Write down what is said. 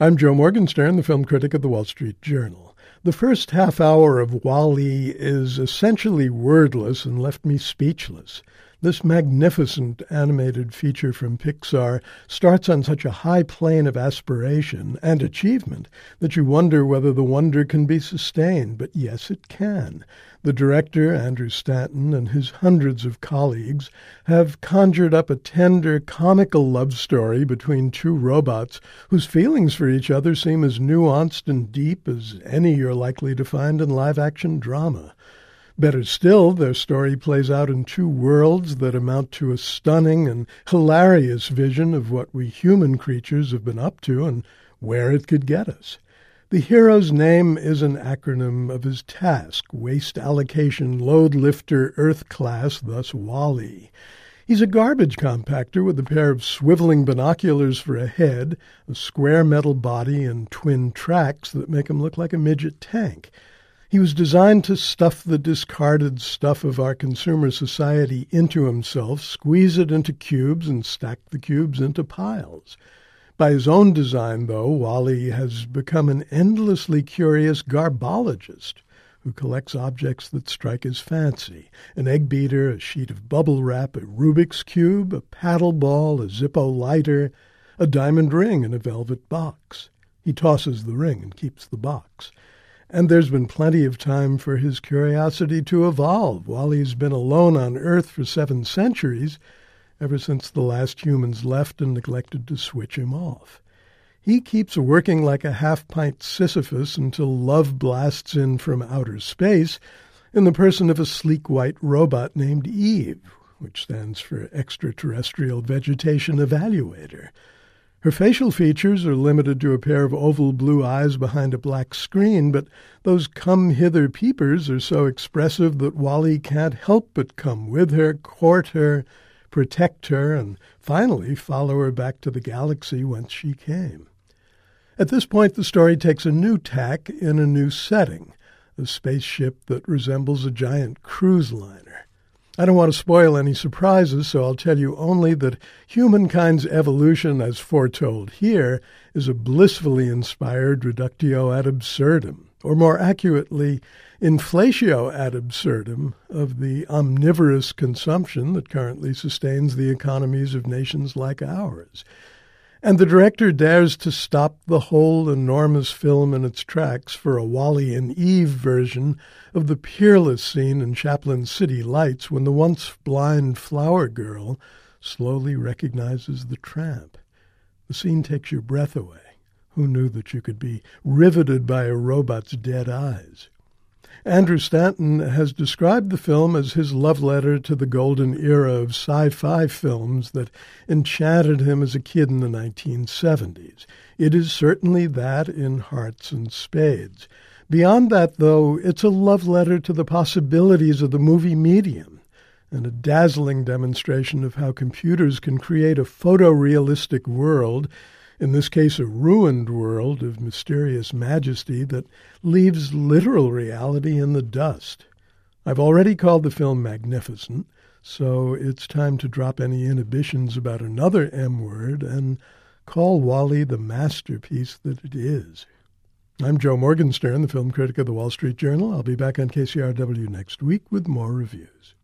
I'm Joe Morgenstern, the film critic of the Wall Street Journal. The first half hour of WALL-E is essentially wordless and left me speechless. This magnificent animated feature from Pixar starts on such a high plane of aspiration and achievement that you wonder whether the wonder can be sustained. But yes, it can. The director, Andrew Stanton, and his hundreds of colleagues have conjured up a tender, comical love story between two robots whose feelings for each other seem as nuanced and deep as any you're likely to find in live action drama. Better still, their story plays out in two worlds that amount to a stunning and hilarious vision of what we human creatures have been up to and where it could get us. The hero's name is an acronym of his task, Waste Allocation Load Lifter Earth Class, thus WALL-E. He's a garbage compactor with a pair of swiveling binoculars for a head, a square metal body, and twin tracks that make him look like a midget tank. He was designed to stuff the discarded stuff of our consumer society into himself, squeeze it into cubes, and stack the cubes into piles. By his own design, though, WALL-E has become an endlessly curious garbologist who collects objects that strike his fancy an egg beater, a sheet of bubble wrap, a Rubik's Cube, a paddle ball, a Zippo lighter, a diamond ring in a velvet box. He tosses the ring and keeps the box and there's been plenty of time for his curiosity to evolve while he's been alone on Earth for seven centuries, ever since the last humans left and neglected to switch him off. He keeps working like a half pint Sisyphus until love blasts in from outer space in the person of a sleek white robot named Eve, which stands for Extraterrestrial Vegetation Evaluator. Her facial features are limited to a pair of oval blue eyes behind a black screen, but those come hither peepers are so expressive that WALL-E can't help but come with her, court her, protect her, and finally follow her back to the galaxy whence she came. At this point, the story takes a new tack in a new setting, a spaceship that resembles a giant cruise liner. I don't want to spoil any surprises, so I'll tell you only that humankind's evolution, as foretold here, is a blissfully inspired reductio ad absurdum, or more accurately, inflatio ad absurdum of the omnivorous consumption that currently sustains the economies of nations like ours. And the director dares to stop the whole enormous film in its tracks for a WALL-E and Eve version of the peerless scene in Chaplin's City Lights when the once blind flower girl slowly recognizes the tramp. The scene takes your breath away. Who knew that you could be riveted by a robot's dead eyes? Andrew Stanton has described the film as his love letter to the golden era of sci fi films that enchanted him as a kid in the 1970s. It is certainly that in Hearts and Spades. Beyond that, though, it's a love letter to the possibilities of the movie medium and a dazzling demonstration of how computers can create a photorealistic world in this case, a ruined world of mysterious majesty that leaves literal reality in the dust. I've already called the film magnificent, so it's time to drop any inhibitions about another M word and call WALL-E the masterpiece that it is. I'm Joe Morgenstern, the film critic of the Wall Street Journal. I'll be back on KCRW next week with more reviews.